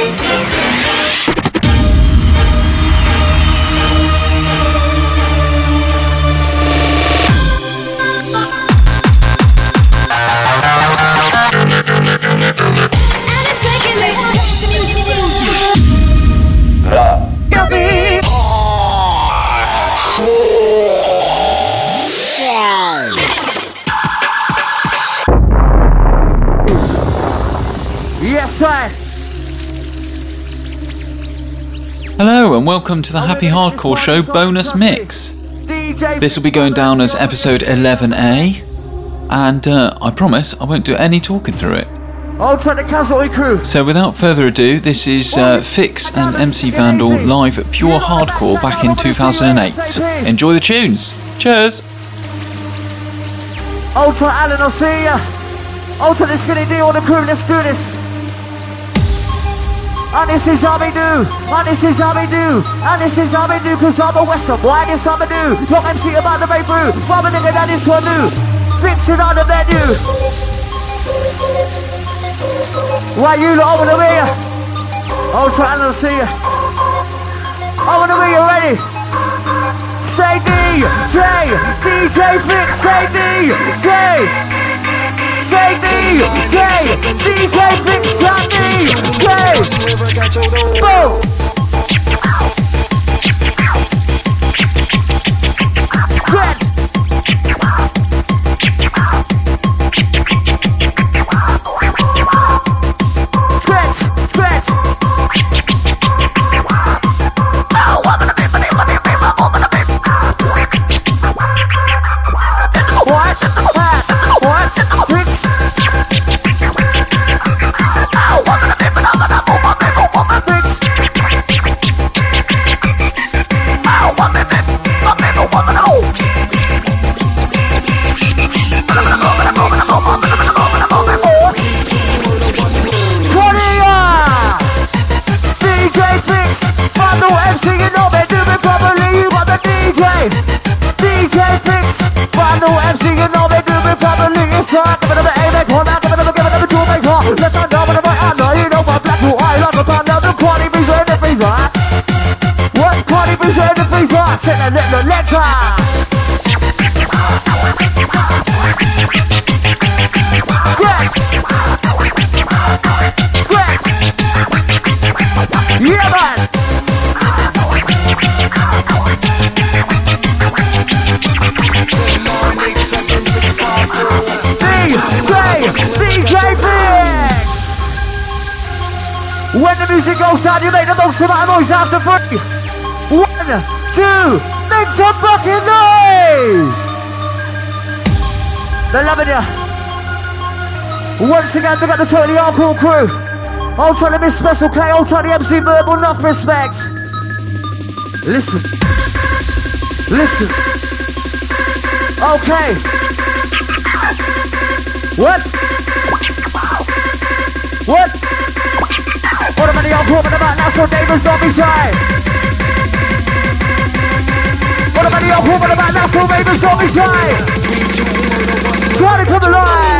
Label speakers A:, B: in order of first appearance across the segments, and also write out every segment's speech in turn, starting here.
A: Hello and welcome to the Happy Hardcore Show bonus mix. This will be going down as episode 11A, and uh, I promise I won't do any talking through it. So without further ado, this is uh, Fix and MC Vandal live at Pure Hardcore back in 2008. Enjoy the tunes. Cheers.
B: Ultra Alan, I'll see ya. Ultra the skinny D on the crew, let's do this. And this is how we do, and this is how we do, and this is how we do, cause I'm a western boy, this how we do. Talk MC about the way through, Mama nigga that is what do. Fix it on the menu. Why you lot over the way? Ultra Alan, I'll see ya. Over the way, you ready? Say DJ, DJ Fix, say DJ say DJ, DJ Big Shot DJ, boom. outside, Once again, look at the totally hardcore crew. I'll miss Special K, I'll try the MC Verbal, enough respect. Listen. Listen. Okay. What? What? What about the talking about now? So neighbors don't be shy. What about the talking about now? So neighbors don't be shy. Try to come alive.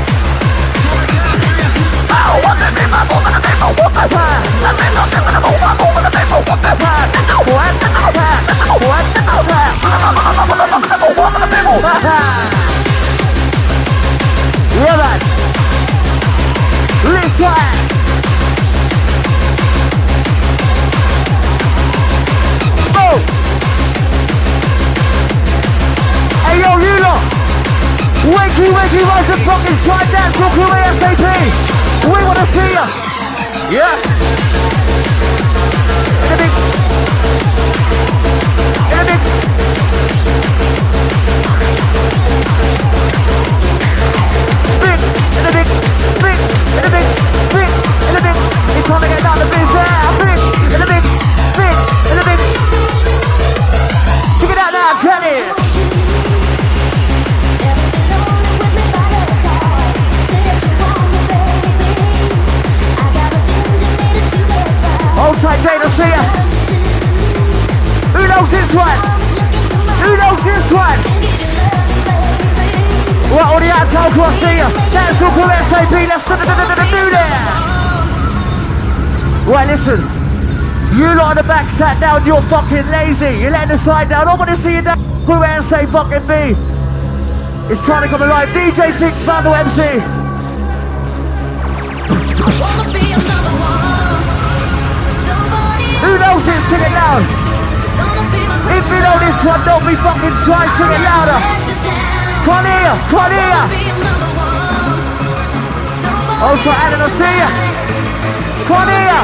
B: Wakey, wakey, rise and fucking stride dance for crew ASAP. We wanna see ya. Yeah. In the mix. In the mix. Mix, in the mix, mix, in the mix, mix, in the mix. It's time to get down the biz mix, this one? Who knows this one? Right, all the outside crew, I see ya. That's all crew SAP, let's do, that. Right, listen. You lot on the back sat down, you're fucking lazy. You're letting the side down. I want to see you down. Crew and say fucking me. It's time to come alive. DJ Fix, Vandal MC. Who knows it? Sing it loud. If you know this one, don't be fucking shy. Sing it louder. Come here, come here. Oh, try I'll see ya. Come here.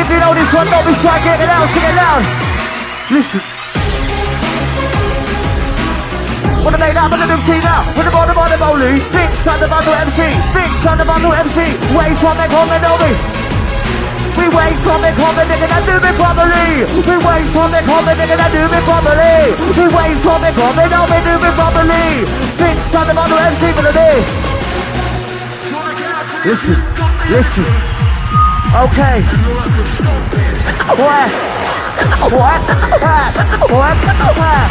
B: If you know this one, don't be shy. Get it out, sing it loud. Listen. Wanna make that with the MC now? With the bottom on the bowling. Big son of Vandal MC. Big son of Vandal MC. Waste one, make home and me. We wait me coming in and do me properly. We wait me coming in and do me properly. We wait for me coming on me do me properly. Big son of Vandal MC for the day. Listen, listen. Okay. What? What? What? What?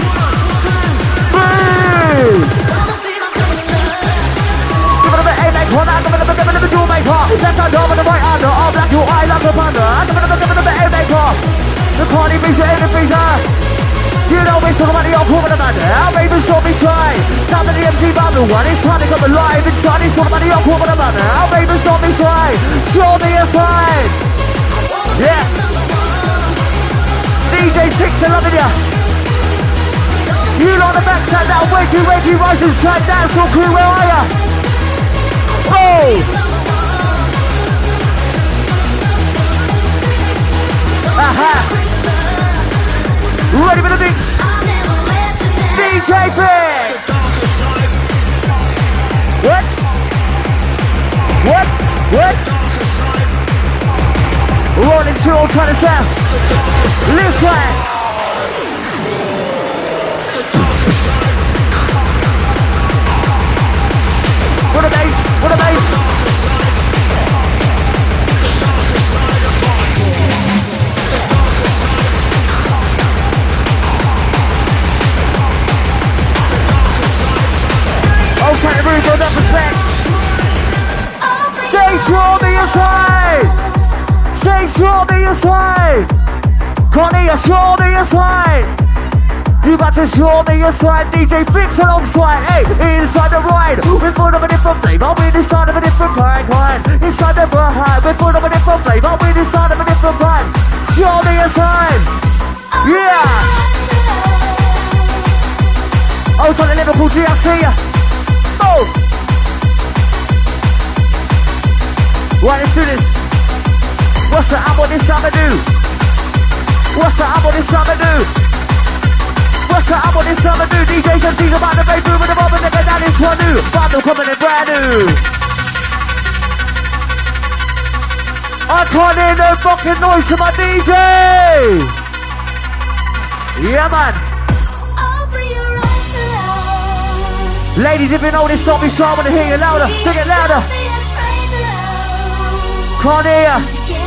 B: Boom! One, give it a bit, give it a bit, dual make heart. Left hand over the right hand, all black, you eye like a panda. Give it a bit, give it a bit, A-make. The party freezer, every freezer. You know we talk about the old woman about Our babies don't be shy. Time to the MC battle one. It's time to come alive. It's time about the old woman about Our babies don't be shy. Show me a sign. Yeah. DJ Fix, I loving ya. You on the backside now, wakey, wakey, rise and shine, dance crew, where are ya? Oh! Aha! Ready for the mix? DJ Big! What? What? What? Rolling to all trying to sound. Listen! What a bass! What a! Okay, everybody goes up respect. Say show me your side. Say show me your side. Connie, show me your side. You got to show me your side, DJ Fix alongside. Hey, inside the ride, we're full of a different flavor. We inside of a different kind, kind. Inside the ride, we're full of a different flavor. We inside of a different kind. Show me your side. Yeah. Oh, on the Liverpool GRC. Oh. Right, let's do this. What's the album this time I do? What's the album this time I do? What's the album this time I do? DJs and MCs about the breakthrough with the moment that that is one new. Vandal coming in brand new. I can't hear no fucking noise from my DJ. Yeah, man. Ladies, if you know this, don't be shy. I want to hear you louder. Sing it louder. Can't hear ya.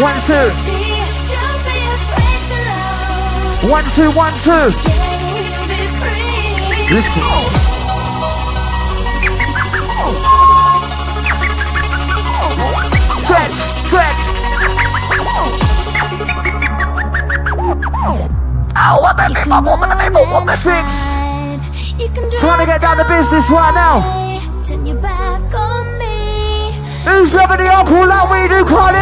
B: One, two. One, two, one, two. Listen. Scratch, scratch. Ow, what the people, what the people, what the fix? Trying to get down to business right now. Who's loving the alcohol like we do, can't?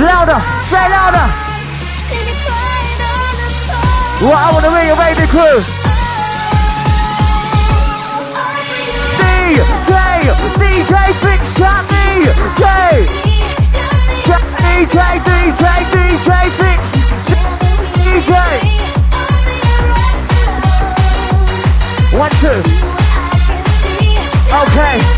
B: Louder, say louder. Well, I want to hear your baby crew. DJ, DJ Big Shot, DJ, DJ, DJ, DJ Fix, DJ. One, two. Okay.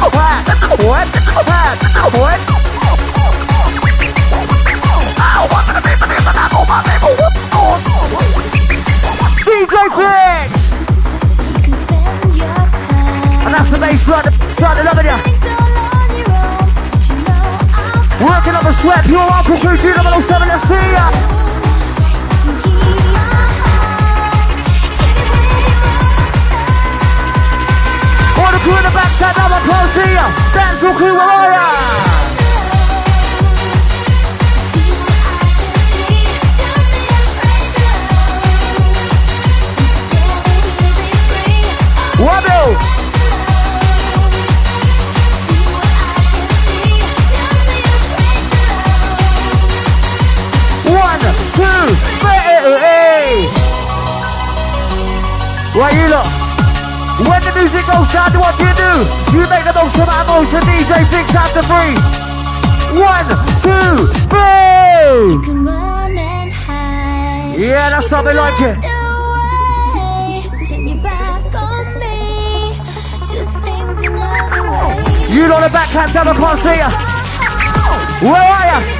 B: What? What? DJ Biggs! And that's the bass line, started loving ya. Working up a sweat, pure Uncle Crew 2007, let's see ya. Crew in the backside, now I can't see ya. Dance all crew, where are ya? Wabble! One, two, three. Right, you look. When the music goes down, what do you do? You make the most of that emotion. DJ Fix after three. One, two, three.
C: can run and hide.
B: Yeah, that's how we like it.
C: Turn your back on me. Do things another way.
B: You know the backhand down, I can't see ya. Where are ya?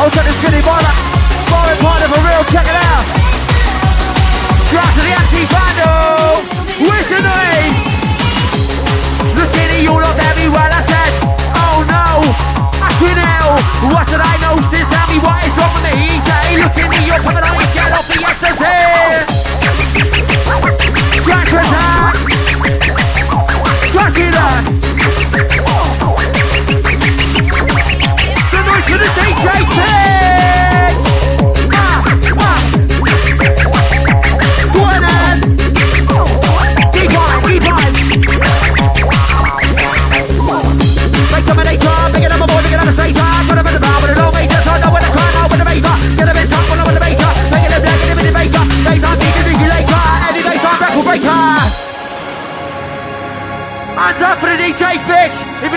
B: Outside the skinny like, sparring partner for real, check it out. Shout to the anti-bando. Where's the noise? The you look at me while I said, oh no, fucking hell. What did I know? Since tell me what is wrong with me. Say, look me, you're coming on, get off the SSA. Scratch attack.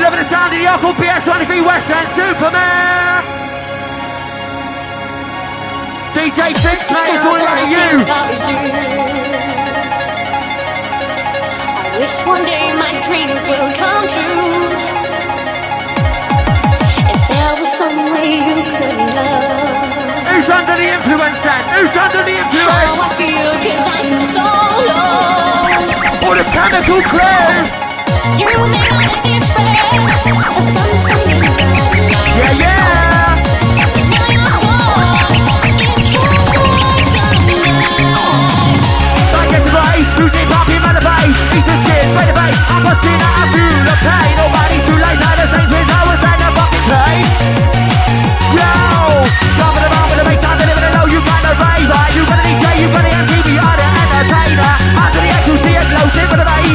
B: Loving the sound of the Uncle BS23 West End Superman. DJ Fix, man, it's all about you.
C: I wish one day my dreams will come true. If there was some way you could know
B: Who's under the influence then? Who's under the influence?
C: how I feel, cause I'm so low.
B: Or the chemical crew?
C: You make all difference. The sun's shining.
B: Yeah, yeah.
C: Now you're gone. It can't go like
B: it's right, music popping by the bass. He's the skin, by the bass. I'm delivering. No, you've got no favor. You've got
C: a
B: sinner, I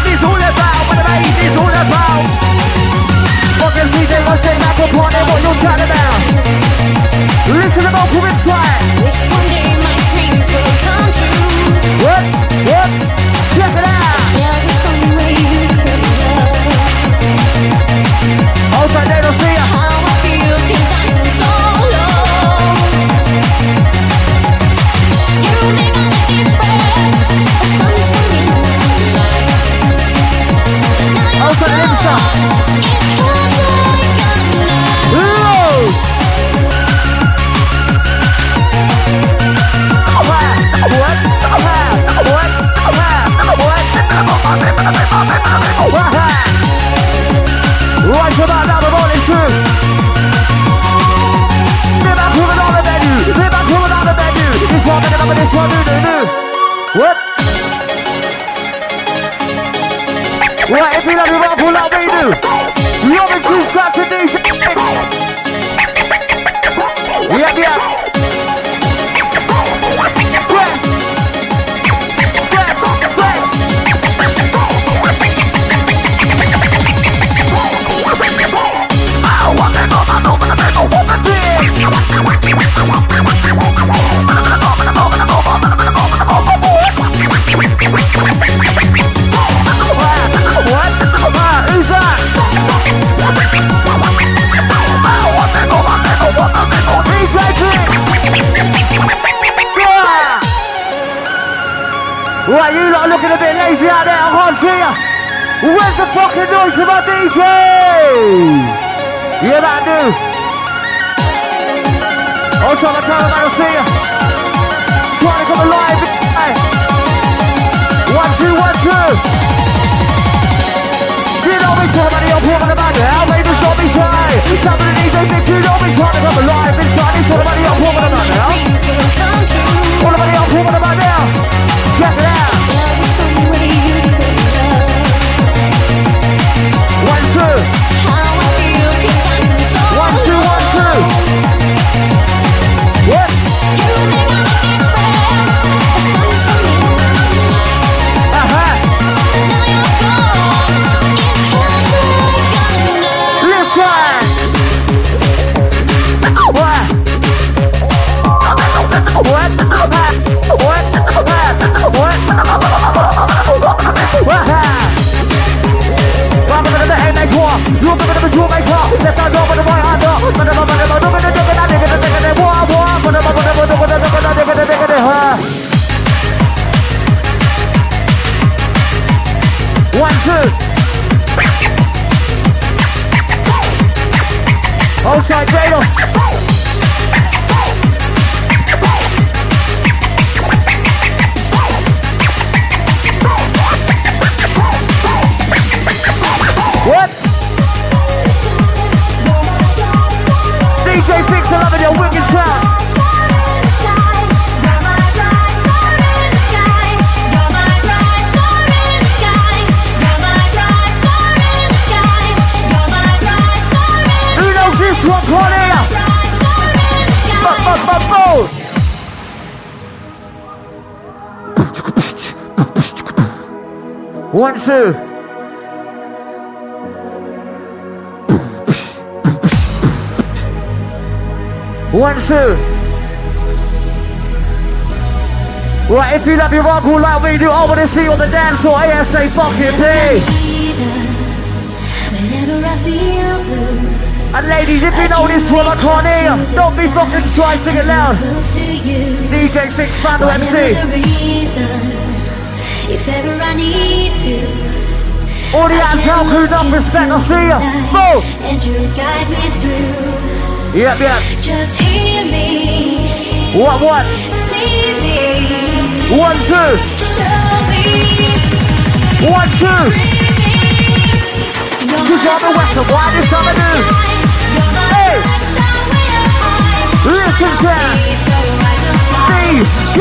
B: I'll try my cameraman to see ya. Trying to come alive. One, two, one, two. You know me, somebody I'm talking about now, baby, don't be shy. Some of the thinks you know me, trying to come alive inside. It's somebody I'm talking about
C: My
B: now.
C: dreams will come true.
B: What about y'all talking now? Check it out. One, two. One, two. Right, if you love your rock all like we do, I want to see you on the dance floor ASA fucking P.
C: Whenever I feel
B: And ladies, if you know this one, I can't hear. Don't be fucking trying to sing it loud.
C: close to you.
B: DJ Fix Vandal MC.
C: Whatever the reason, if ever I need to.
B: All the hands out, crew, enough respect, I see ya. Move.
C: And you guide me through.
B: Yep, yep.
C: Just hear me,
B: What, what?
C: see me,
B: One, two.
C: show me,
B: One, two.
C: me. You're
B: Cause I'm the Western, why this time I do?
C: You're my
B: Hey.
C: lifestyle when you're high.
B: Listen to that.
C: So I don't.
B: DJ,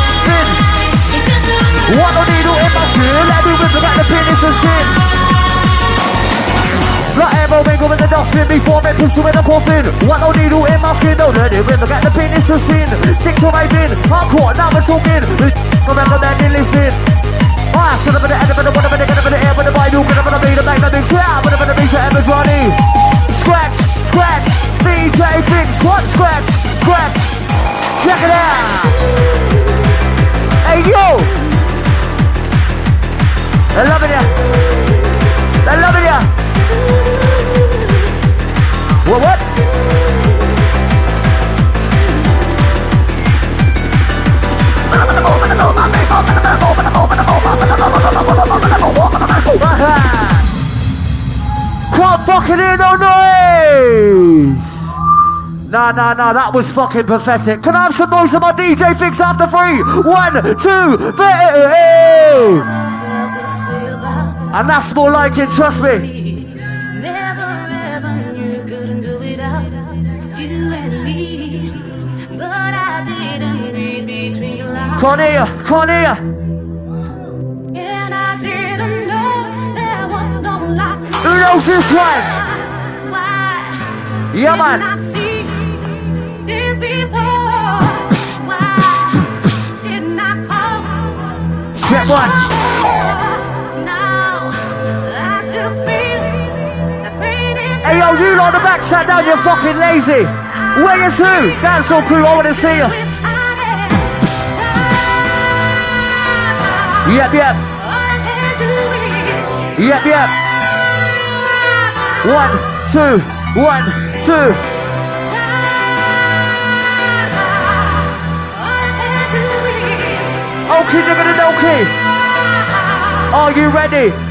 B: What no needle in my skin, let me with about the penis and sin. Like ammo mingle in the dustbin before me pistol in the coffin. What no needle in my skin, don't let it rip about the penis and sin. Stick to my bin, caught now we're talking. Remember man, they listen. Ah, shut up in the end of the one of the get up in the air with the vinyl, get up in the beat, the magnetic, yeah, with the beat, the Emma's running. Scratch, scratch, DJ Big Squat, scratch, scratch. Check it out. Hey, yo! They're loving ya. They're loving ya. What, what? Come fucking in, no noise! Nah, nah, nah, that was fucking pathetic. Can I have some noise on my DJ fix after three? One, two, three! And that's more like it, trust me.
C: Never ever knew couldn't do without you and me. But I didn't read between your lines.
B: Cornelia, Cornelia.
C: And I didn't know there was no like
B: Who knows this one?
C: Why
B: Yeah, man.
C: I see this before? Why didn't I come?
B: Step one. Yo, you on the back sat down, you're fucking lazy. Where you to? Dancehall crew, I wanna see you. Yep, yep, yep, yep. One, two, one, two. Okay, nigga, okay. Are you ready?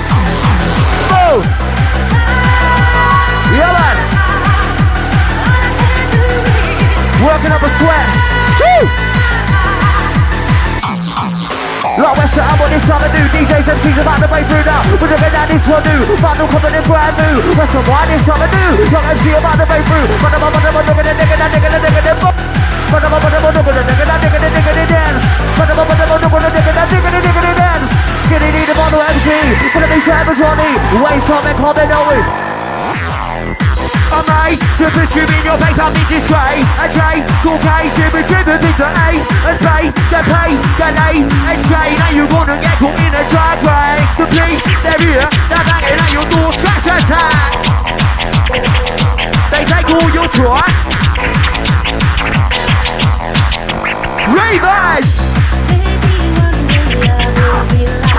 B: Man. Working up a sweat. Shoo! Like Western, I'm this time to do. DJs and MCs about to break through now. We're looking at this one new. Vandal coming in brand new. Western, why this time to do? Young MC about to break through. But I'm about to look at the nigga, that nigga, that nigga, that but I'm about to look at the nigga, that nigga, that nigga, that dance. But I'm about to look at the nigga, that nigga, that nigga, that dance skinny need a model MC. Gonna be Trevor Johnny. Waste on the comment, Owen. I'm A, super tubing your face, I'm in display. A J, cool K, super a big for A. A spade, get pay, get A. A J, now you're gonna get caught in a dragway. The police, they're here, they're banging at your door, scratch attack. They take all your joy. Ravers! Baby, one day I will be like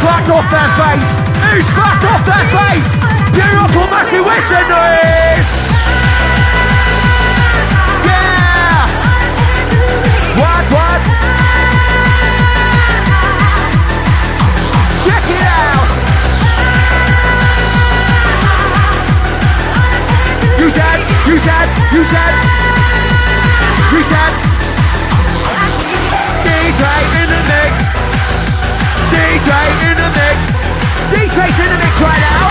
B: fucked off their face? Who's fucked off their face? Beautiful massive western you said, you said, you said, DJ in the mix, DJ in the mix, DJ's in the mix right now.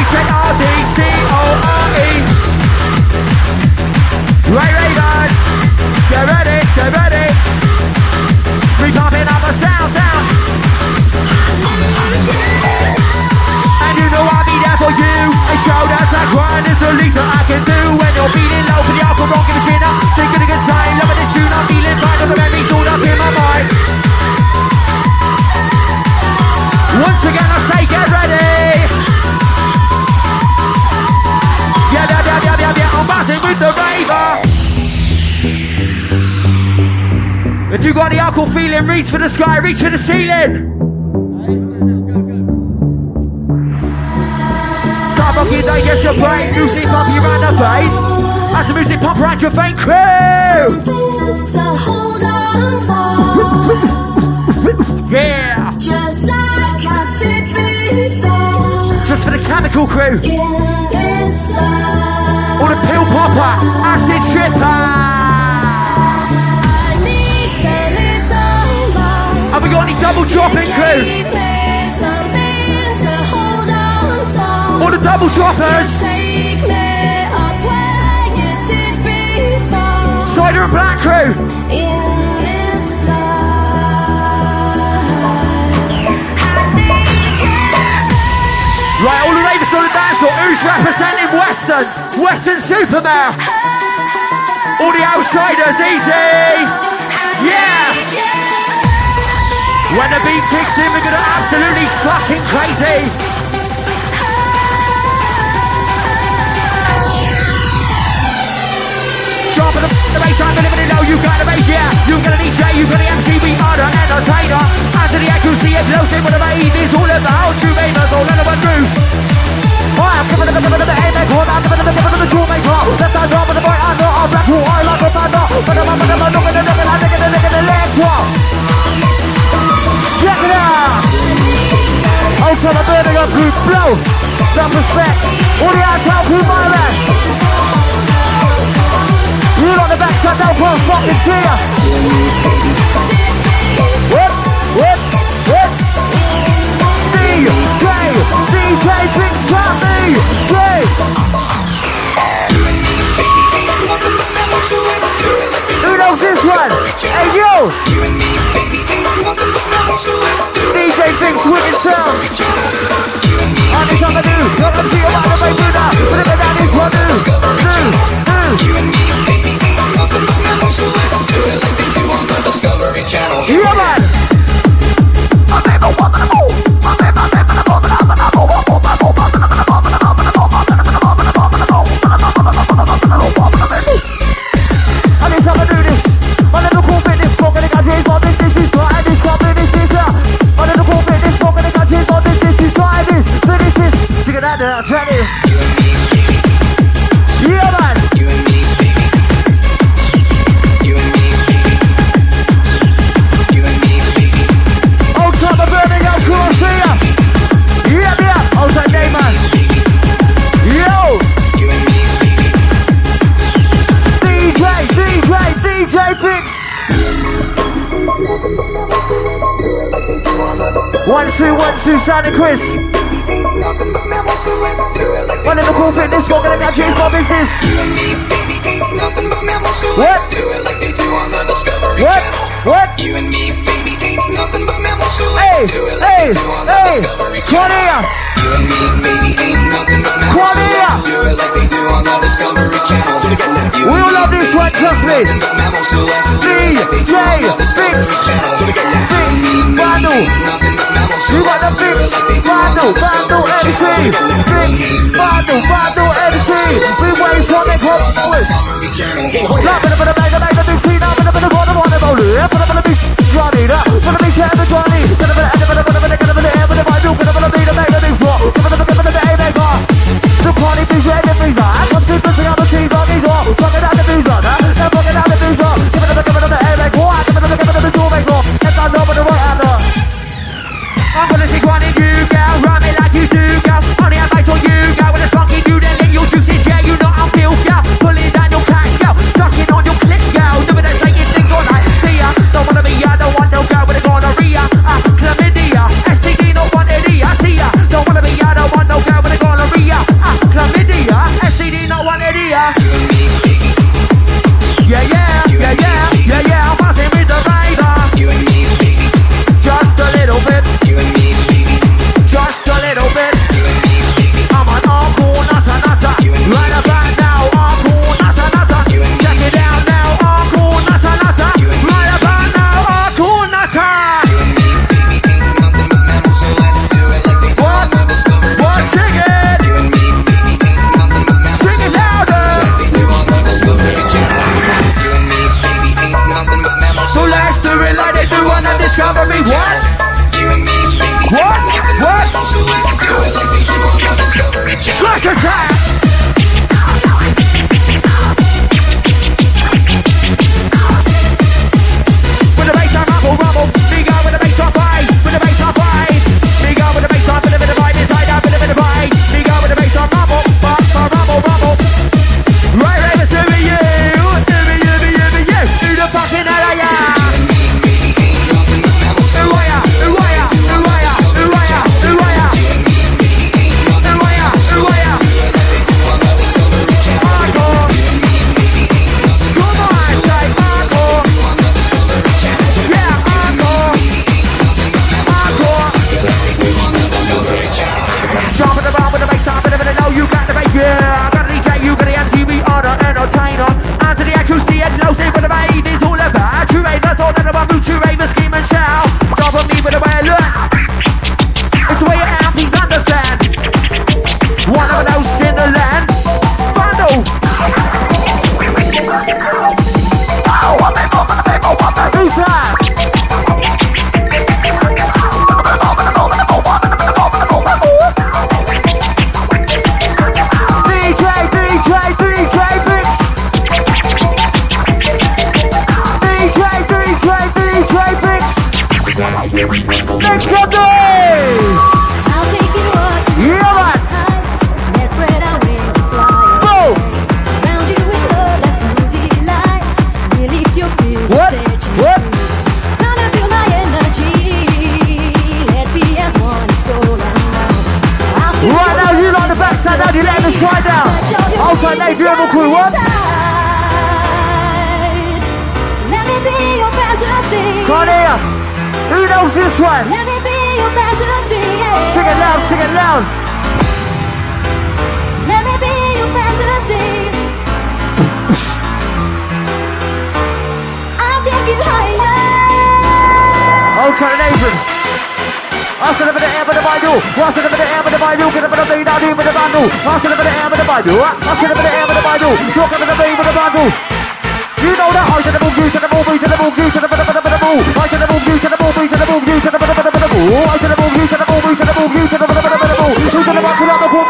B: H-A-R-D-C-O-R-E. Right, right, guys. Get ready, get ready. We popping up a sound, and it's the least that I can do when you're feeling low for the alcohol, give a chin
C: up. Thinking a good time, loving the tune, I'm feeling fine, but the memory's all up in my mind.
B: Once again, I say get ready. Yeah, yeah, yeah, yeah, yeah, yeah. I'm batting with the raver. If you got the alcohol feeling, reach for the sky, reach for the ceiling. Start rocking, digest your brain. Music pump you round the vein. That's the music pump around your vein, crew.
C: To hold on for,
B: Yeah.
C: just like I did before.
B: Just for the chemical crew.
C: In this life,
B: Or the pill popper, acid tripper.
C: I need a little more.
B: Have we got any double dropping crew? Or the double droppers?
C: Take me up where you did before.
B: Cider and black crew.
C: In this life.
B: Right, all the ladies on the dance floor. Who's representing Western? Western Superman. All the outsiders, easy. Yeah. When the beat kicks in, we're gonna absolutely fucking crazy. Of the, the bass, I'm delivering it low, you got the bass, yeah. You got the DJ, you got the MC, we are the entertainer. Answer the accuracy, explosive, the rave is all about. True ravers, all under. I'm the the with the who I like a thunder. But walk. Check it out. Outside the building up group, blow. Some respect. All the outside crew, my You on the backside now, cross fucking see ya. What? What? What? DJ, DJ Big Shot DJ. Who knows this one? Hey yo! DJ Big Wicked Sound. On this one I do. You're gonna feel about the way do now. Look at that, this one do. Do, do. Yeah! And this how I do the fitness, smoking the and this. Two, one, two, sound and Chris. One little cool fitness, smoking the gadgets, my business. What? What? What?
D: You and me, baby, ain't nothing but mammals, so
B: Hey,
D: let's do it
B: hey,
D: like they do on the
B: hey,
D: Discovery
B: come
D: Channel. The.
B: We all love this one, trust me.
D: the.
B: Fix,
D: You and me,
B: Bando.
D: baby, ain't nothing but mammals, so
B: You got the
D: let's do
B: fix,
D: it on
B: Bando,
D: the
B: MC.
D: Channel.
B: Fix, Bando, Bando, MC. We wait for the forward.
D: Discovery Channel.
B: Drop it up in the bag, the bag, the big scene, up in the bottom. Put up in the big Johnny, da. Put up in the big Johnny. Put up in the, put up in the, put up in the, put up in the, put up in the, put up in the, put up in the, big, the bag, the big swap. Put up in the, put up in the, A bag, ah. The party is ready, big man. I come to the thing, I'm a cheese, I'm a cheese, Fuck it out the 咱们的咱们的爱在说，是魄力必须爱在说，俺可不是只想要只一个英雄，壮胆大。yeah. Asal daripada air Kita pada bayi nadi pada bandu Asal daripada air Asal daripada air pada baju Suka pada bayi pada bandu You know that I should have moved you, should have moved you, have moved you, have pada pada pada move. I have pada pada pada move. I should have moved you, should have moved you, have moved you, have pada pada pada move. You. Come on,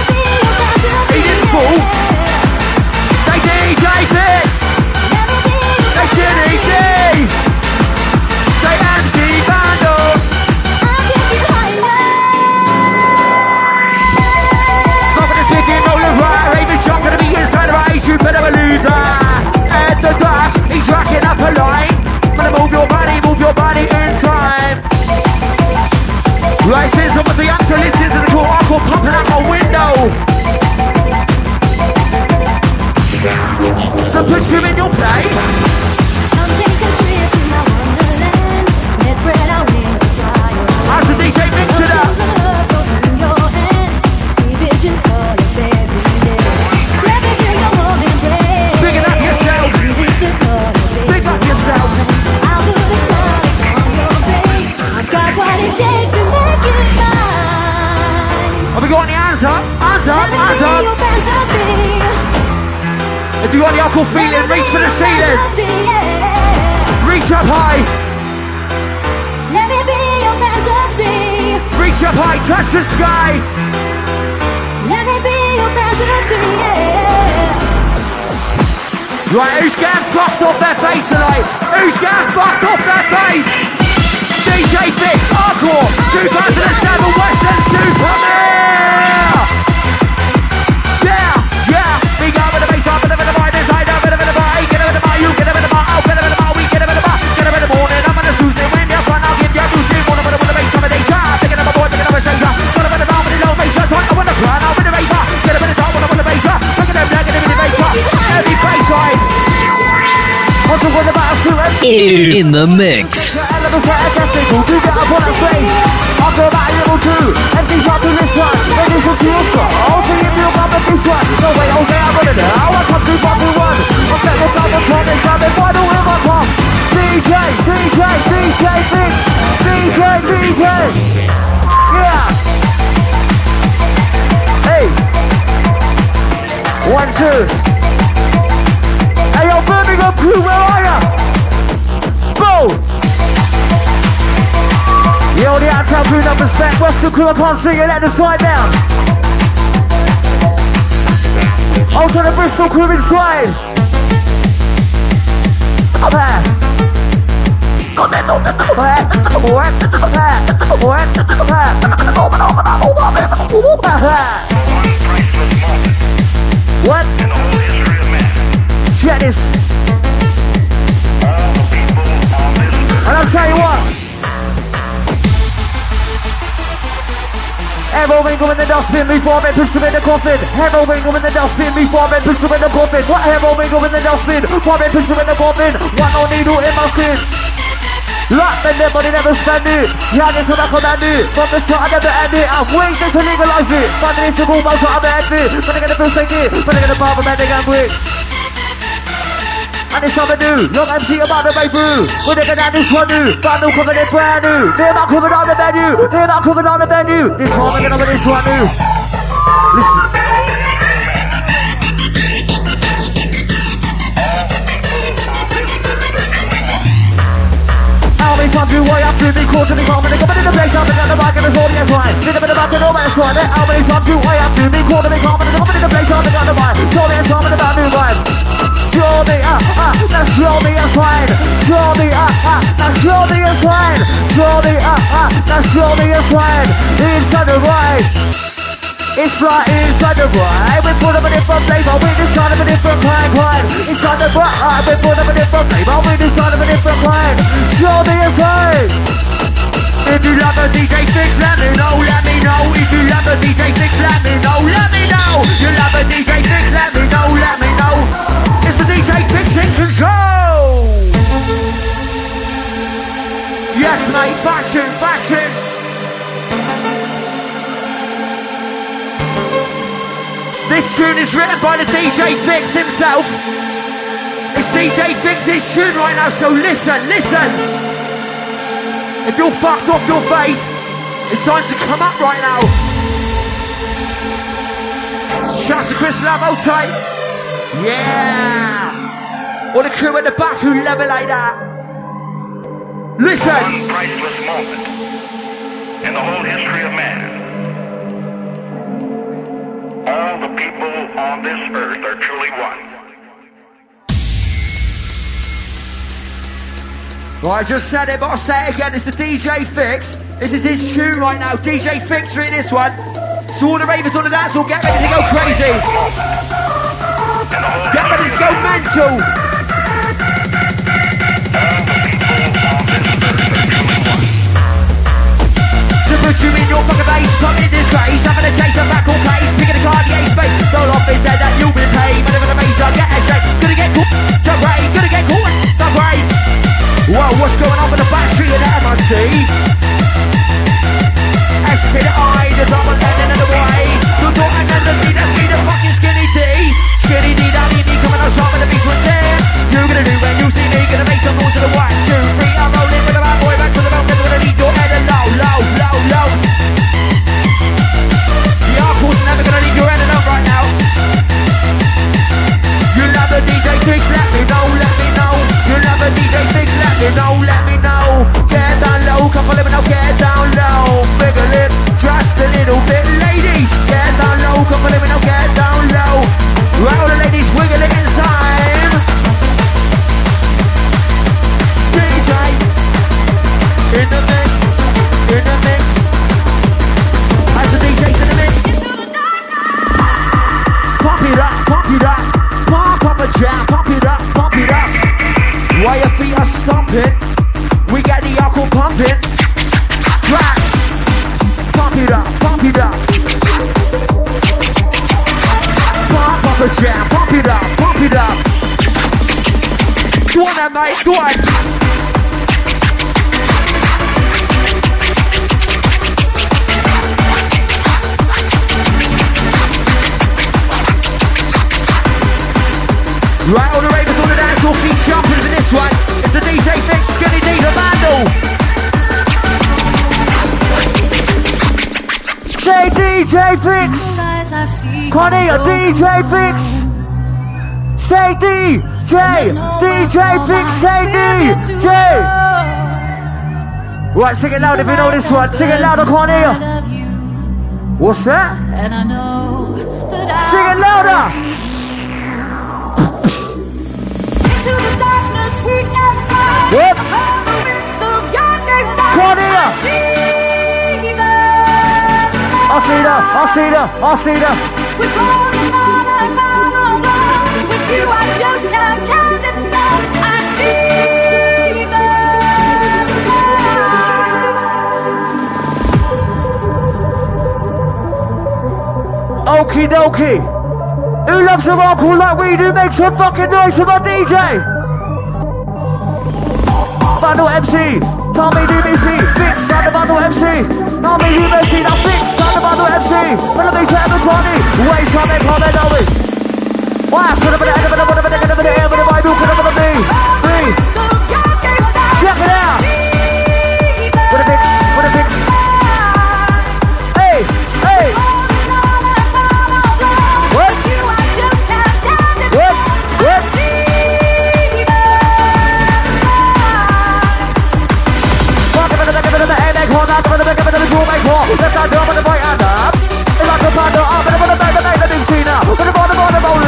B: Didn't fall. They DJ Fix. They Chinny D. They MC. Not gonna stick it, no live right. Raven John gonna be inside of ice. You better believe that. At the back, he's racking up a line. Gonna move your body, move your body in time. Right, since I'm with the answer, listen to the cool uncle popping out my window.
C: Make you mine.
B: Have we got any hands up? Hands up, hands up. If you want the alcohol feeling, reach for the ceiling. Reach up high.
C: Let me be your fantasy.
B: Reach up high. Touch the sky.
C: Let me be your fantasy.
B: Right, who's getting fucked off their face tonight? Who's getting fucked off their face? DJ Fix, Hardcore, 2007 Western Superman! Heavy bass side. I'm talking about a crew,
E: In the mix.
B: Elements are against people, do get up on that stage. After about a level two, up to this one. To your. I'll see if come with this one. No way, okay, I'm running. I come to two one. I'm set with other comments, I'm in final with my pop. DJ, DJ, DJ, Big. DJ, DJ. Yeah. Hey. One, two. Crew, where are ya? Boom! Yo, the outside crew, respect. What's the crew? I can't sing it, let the slide down. To the Bristol crew inside. Up here. What? Check. And I'll tell you what. Everyone go in the dustbin, move forward, put some in the coffin. Everyone go in the dustbin, move forward, put some in the coffin. What everyone go in the dustbin, forward, put some in the coffin. One on needle in my skin. Lock the never, they never spend it. Yeah, this what I command it. From the start, I never end it. I'm waiting to legalize it. But it's the most I'm end it. But I get the first take it. But I get the power, man, they can quick. And it's something new. Young MC about make through. We're looking at this one new. Brand new coming in brand new. They're not coming on the menu. They're not coming on the menu. This one, we're gonna this one new. Listen. How many times do I have to be caught in the comment? Coming in the place, I'm in the mic and it's audience line. Little bit about the romance line. How many times I'm too way up to me, quarter me, and I'm in the place the show me a sign. Show me, ah, ah, now show me a sign. Show me, ah, ah, now show me a sign. Inside the right. It's right inside the right, We put up a different flavor. We just kind of a different kind, kind. Inside the ride. We put up a different flavor. We just kind of a different kind. Show me a sign. If you love a DJ Fix, let me know, let me know. If you love a DJ Fix, let me know, let me know. You love a DJ Fix, let me know, let me know. It's the DJ Fix in control. Yes, mate, fashion, fashion. This tune is written by the DJ Fix himself. It's DJ Fix's tune right now, so listen, listen. If you're fucked off your face, it's time to come up right now. Shouts to Chris Lavo tight. Yeah. All the crew at the back who love it like that. Listen.
F: in the whole history of man. All the people on this earth are truly one.
B: Well, I just said it, but I'll say it again. It's the DJ Fix. This is his tune right now. DJ Fix in this one. So all the ravers on the dance will get ready to go crazy. Get ready to go mental. Put you in your fucking face, put in disgrace. Having a chase of back on place, picking a Cartier space. Don't off is dead that you'll be paid. But if maze, I get a shake. Gonna get caught, the grave. Gonna get caught, the grave. Whoa, what's going on with the battery on, then, mate, go on. Right, all the ravers, all the dance, all feet jumping for this one. It's the DJ Fix, Skinny D, the Vandal. Say DJ Fix. Connie, a DJ Fix. Say DJ, DJ Fix, say DJ. Right, sing it loud if you know this one. Sing it louder, Connie. What's that?
C: And I know that
B: Sing it louder.
C: Into the darkness we can find.
B: Yep.
C: Above the wings of yonder time.
B: Cornelia.
C: I see.
B: I that, I see that, I see that.
C: With all on and on and. With you
B: Okie dokie. Who loves the rock all like we do? Make some fucking noise for my DJ. Vandal MC. Tommy DBC. Fix on the Vandal MC. Tommy DBC. Now fix on the Vandal MC. Follow me to Evertoni. Wait, comment, comment, always. Wow, so the end of the end of the end of the end of the Bible, could have been me. Three.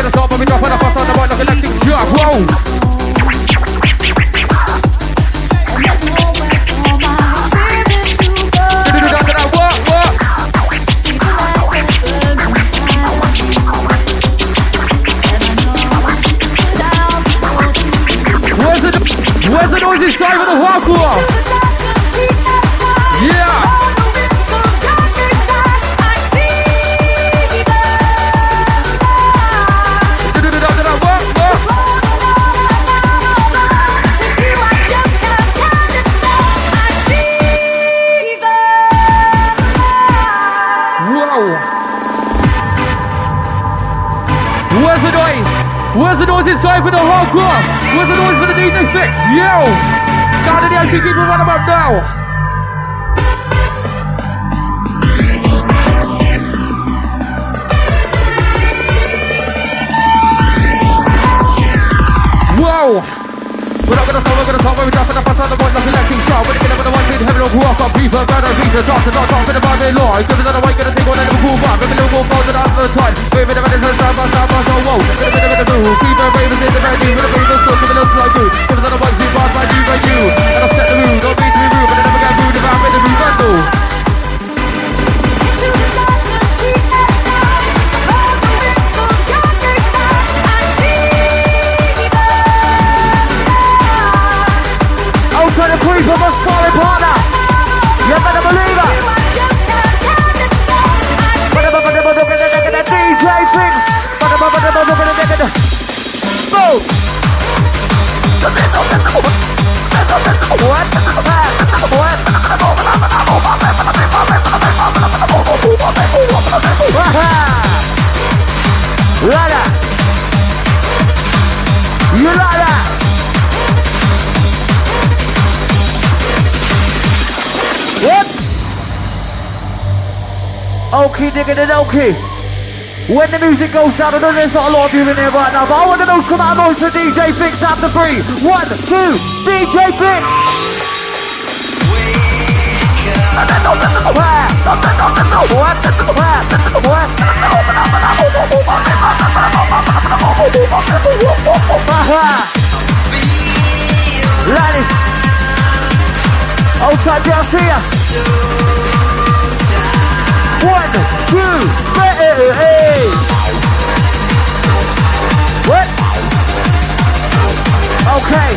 B: On
G: the bus on the? What? Where's the Where's inside for the hardcore? Inside for the hardcore? Where's the noise for the DJ Fix? Yo! Sound I keep it right about now. Gonna stop, we're gonna stop, we're dropping the pass on the board like electric shock. We're gonna the one thing, heaven over walk on people, better reach the top, the the body law. Us another way, gonna take one of the cool bar. Maybe a little more to the other time. Side by side, by side, whoa. It, boo. Keep the ravens in the venue, with the ravens still, give it looks like you. Give us another one, two bars by you, by you. And I'll set the mood, don't be to be rude, but I never get rude if I'm in the mood.
B: Out the queen from a sparring partner. You better believe it. DJ Fix. Boom. What? Nigga, then okay. When the music goes down, I know there's not a lot of you in here right now, but I want to know some noise for DJ Fix after three. One, two, DJ Fix. Ladies, outside down here. One, two, three. What? Okay.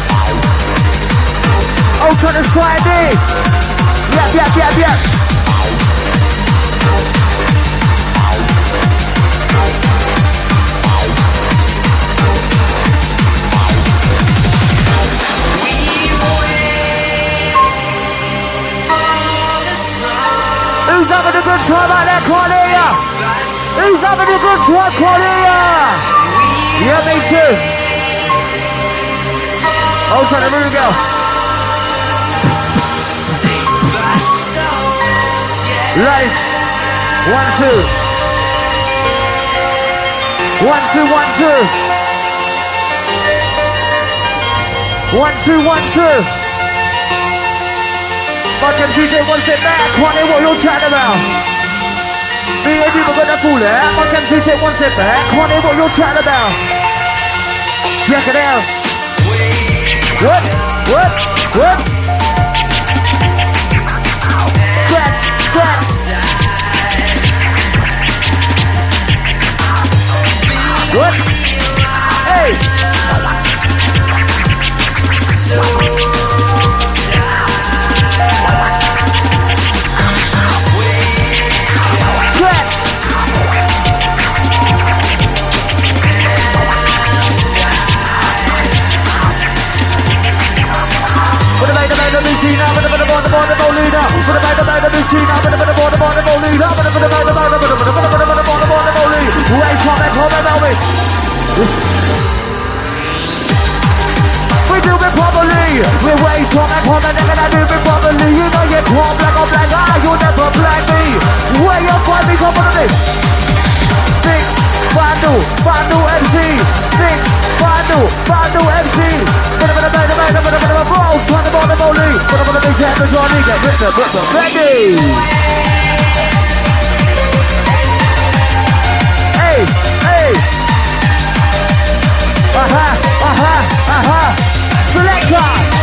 B: Oh, to the side there. Yep, yep, yep, yep. Who's having a good time out there, Cornelia? Who's having a good time, Cornelia? Yeah, me too. Oh, trying to move, go. Lights. One, two. One, two, one, two. One, two, one, two. Fucking DJ wants it back. Connie, what you chatting about? Me and you were gonna fool it. DJ wants it back. Connie, what you chatting about? Check it out. What? What? What? Scratch, scratch. What? Hey! Scratch! We do it properly. We wait, come back, come and I do it properly. You know you're poor, black or black, ah, you never black me. Where you find me, come on this. Six, Vandal, Vandal MC. Six, Vandal, Vandal MC. Bada bada bada bada bada bada bada roll. Trying to ball the big head, the Johnny. Get ripper, ripper, ready. Hey, hey. Aha, aha, aha. Selector.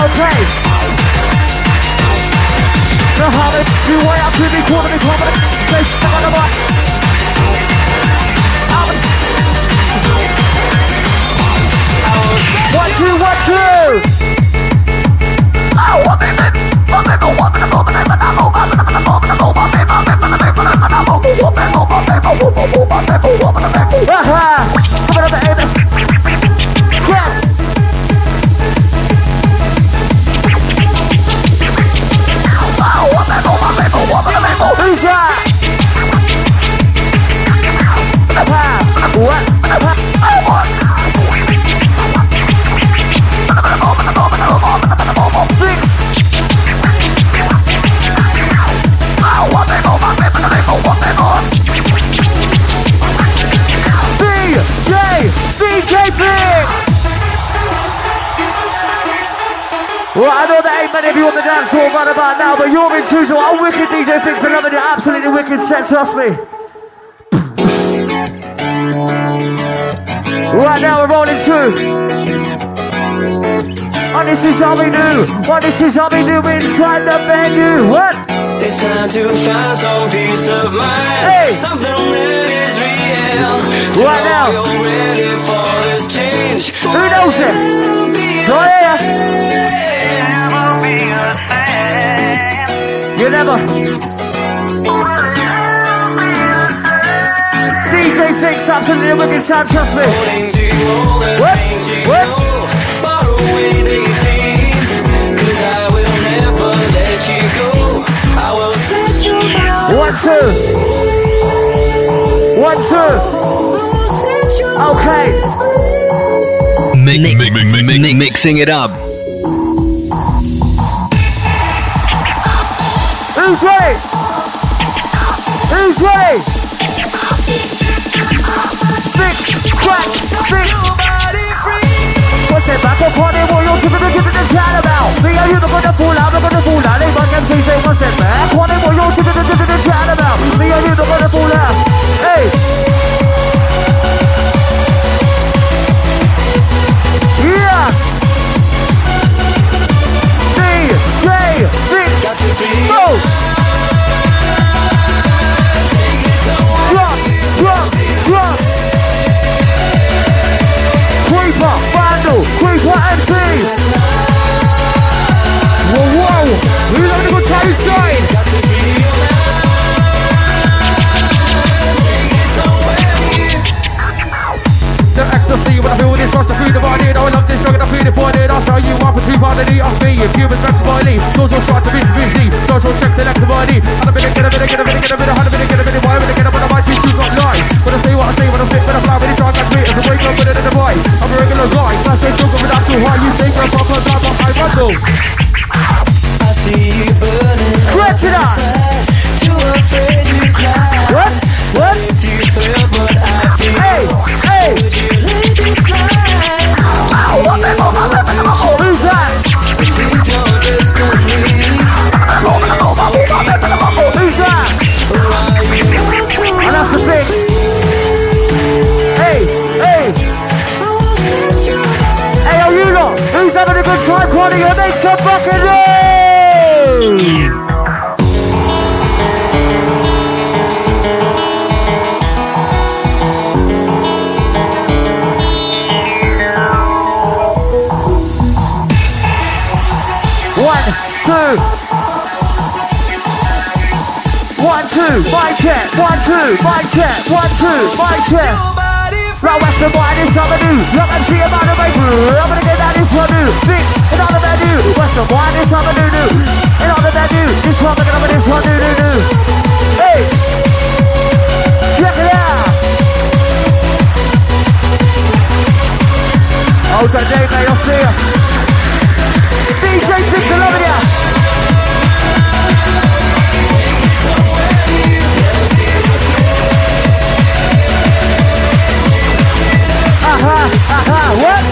B: Okay. The Harvard, you way up to me, quarter me, quarter me. Say, step on the box. Um. One, two, one, two. Uh-huh. Aha! Who's that? Aha! What? Well, I know there ain't many of you on the dance floor right about now, but you're in tune to our wicked DJ Fix and loving your absolutely wicked set, trust me. Right now we're rolling through. And this is how we do. What this is how we do inside the venue. What?
D: It's time to find some peace of mind.
B: Hey.
D: Something that is real.
B: Right now.
D: You're ready for this change.
B: Who knows it? Go ahead. You never. DJ Fix, absolutely wicked sound, trust me. What? What? One, two. One, two. Okay.
E: Mi- mi- mi- mi- mi- mixing it up.
B: Who's ready? Who's ready? Six, crack, six. What's that on it? What you're giving me, giving the chat about? Me and you, they're gonna fall out, they're gonna fall out. They fuck MC say, what's that back it? What you're giving me, giving the chat about? Me and you, they're gonna fall out. Hey. Yeah. DJ Fix.
D: Got to feel.
B: Go. Drop. Creeper, Vandal, Creeper MC. Whoa, whoa. Who's having a good time?
G: The ecstasy when I feel this rush to feel body. I love this drug and I feel it it. I'll show you up for two pound of the off me. If you was back to my lead, social shot to be busy. Social check the left body. And a bit of get a bit of get a bit of get a bit of a bit get a bit of why when I get up on the mic, got lie. When I say what I say, when I fit, when I fly, when it's dark, I tweet. As a up with it in the boy. I'm a regular guy. Fast say talking without too high. You think I'm proper, I'm a high muscle.
D: I see you burning.
B: Stretch it out.
D: Too afraid to cry.
B: What? What?
D: If you feel what I feel.
B: Hey, hey.
D: Would you let this slide?
B: Who's that? Check. Right, what's the boy this summer do? Look and see about way through. I'm gonna get that this one do. Fix another man do. What's the boy this summer do do? Another man do. This one, at this one do do do. Hey, check it out. That day, mate. I'll see ya. DJ Fix, I love aha, what?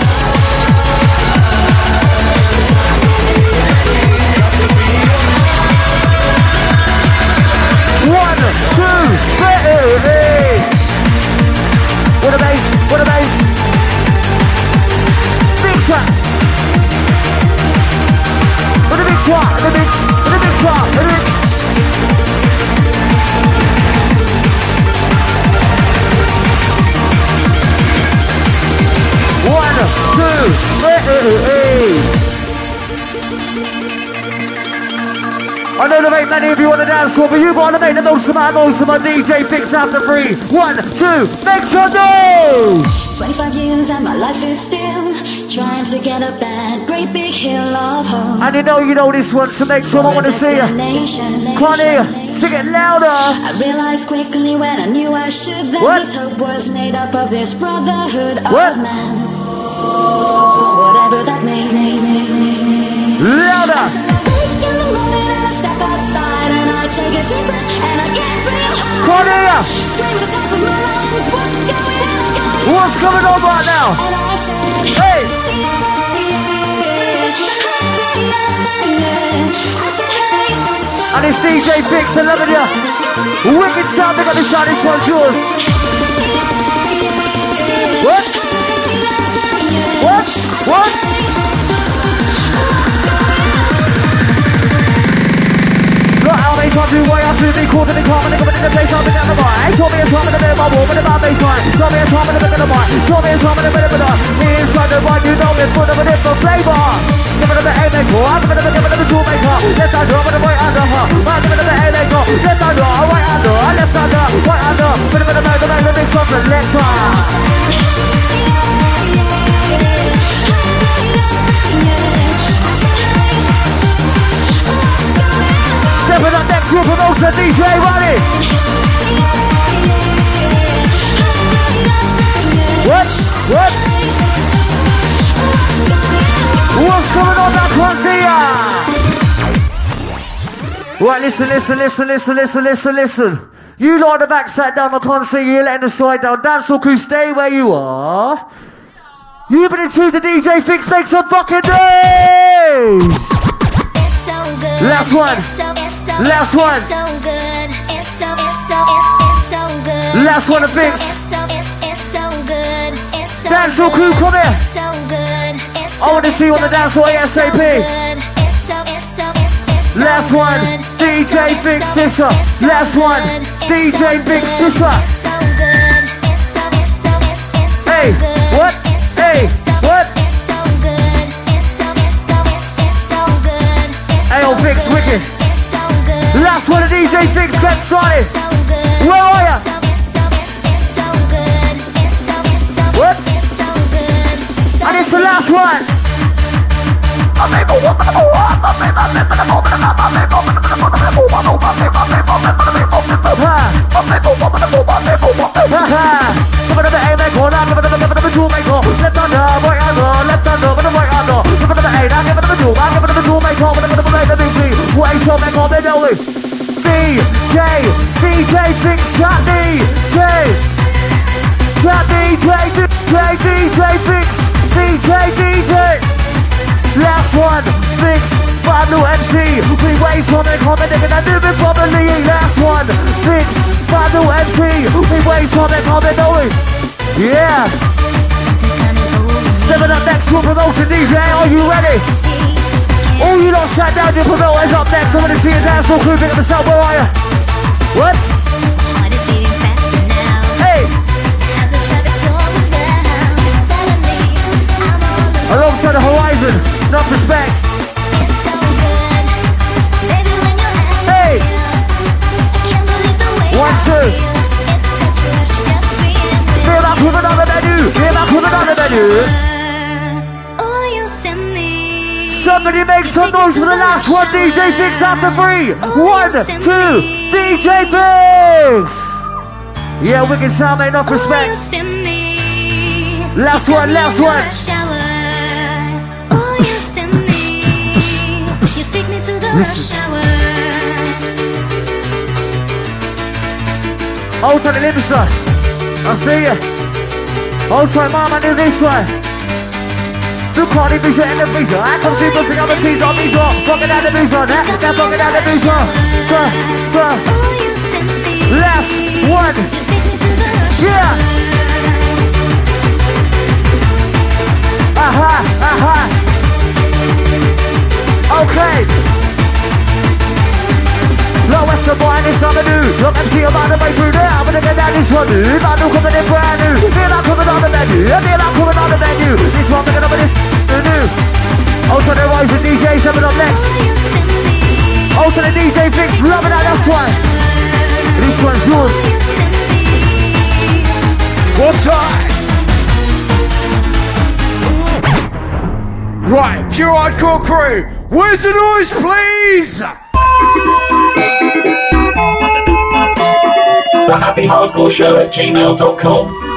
B: One, two, three. What a bass, what a bass. Big track. What a big track, what a big, what a big track, two, three. I know there ain't many of you on the dance floor, but you gotta make the most of my most of my DJ Fix after three. One, two, make some noise!
C: 25 years and my life is still trying to get up that great big hill of hope.
B: And you know you know this one, so make sure I wanna see you. Come on here, sing it louder.
C: I realized quickly when I knew I should that
B: What?
C: this hope was made up of this brotherhood
B: What?
C: of man. Whatever that may mean.
B: Louder!
C: As I wake in the morning and I step outside and I take a deep breath and I get real
B: Come on
C: high.
B: here!
C: Scream at the top of my lungs, what's going on? What's going on?
B: What's going on right now?
C: And I said,
B: Hey!
C: I said, hey.
B: And it's DJ Fix, I love it. Wicked sound, they got this sound, this one's yours. What? What? To me, caught in the car, and they come in the place, I'm in the bar. Hey, show me a time in the middle of my wall, with a bad baseline. Show me a time in the middle of my Show me a time in the middle of the Inside the one, you know it's full of a different flavor. Give it a bit of a go, I'm giving it a give it a two maker. Left hand drop with a right under her. I'm giving it a bit of a go. Left hand drop, right under, left under, right under. Bit of a bit of a bit of a big something, left hand. Stepping up next a promoter, DJ Ronnie. What? What? What's going on that one here? Right, listen, listen, listen, listen, listen, listen, listen. You lot on the back sat down, I can't see you You letting the side down. Dance all crew, stay where you are. You've been in tune to DJ Fix, make some fucking noise! Last one. Last one. so good Last one to Fix. Dance floor crew, come here. I want to see you on the dance floor ASAP. Last one, DJ Big Sister. Last one, DJ Big Sister. Last one of DJ get started. Where are ya? What? And it's the last one. DJ, DJ Big Shot DJ, Shot DJ, DJ, DJ Fix, DJ, DJ. Last one, Fix, Vandal MC. We wait on it, comment, and I do it properly. Last one, Fix, Vandal MC. We wait on it, comment, it. Yeah. Stepping up next a promotion DJ, are you ready? All you lot sat down, your promoters up next. I want to see a dance all crew, pick up the sound, where are you? What? Hey! Alongside the horizon, enough respect. Hey!
C: One, two. Fill up with another menu. Fill up with another menu.
B: Somebody make some noise for the last one. DJ Fix after three. One, two, DJ Fix. Yeah, we can sound enough respect. Last one, last one.
C: Hour.
B: Hold on the limb, sir. I see ya. Hold tight, mama, do this one. Look on the vision and the vision. I come see looking on the teeth on me drop. Fucking out the vision, eh? Now fucking out the vision.
C: Send me.
B: Last one. Yeah. Aha, aha. Okay. Low Western boy, this summer new. Look and see about the way through gonna get down this one new. Know coming in brand new. Feel like coming on the menu. I feel like coming on the menu. This one, we're gonna this new. The rise of DJ coming up next. The DJ Fix, loving that, that's one. This one's yours.
C: Oh, you send me.
G: What time? Right, pure hardcore crew. Where's the noise, please?
H: The Happy Hardcore Show at gmail.com.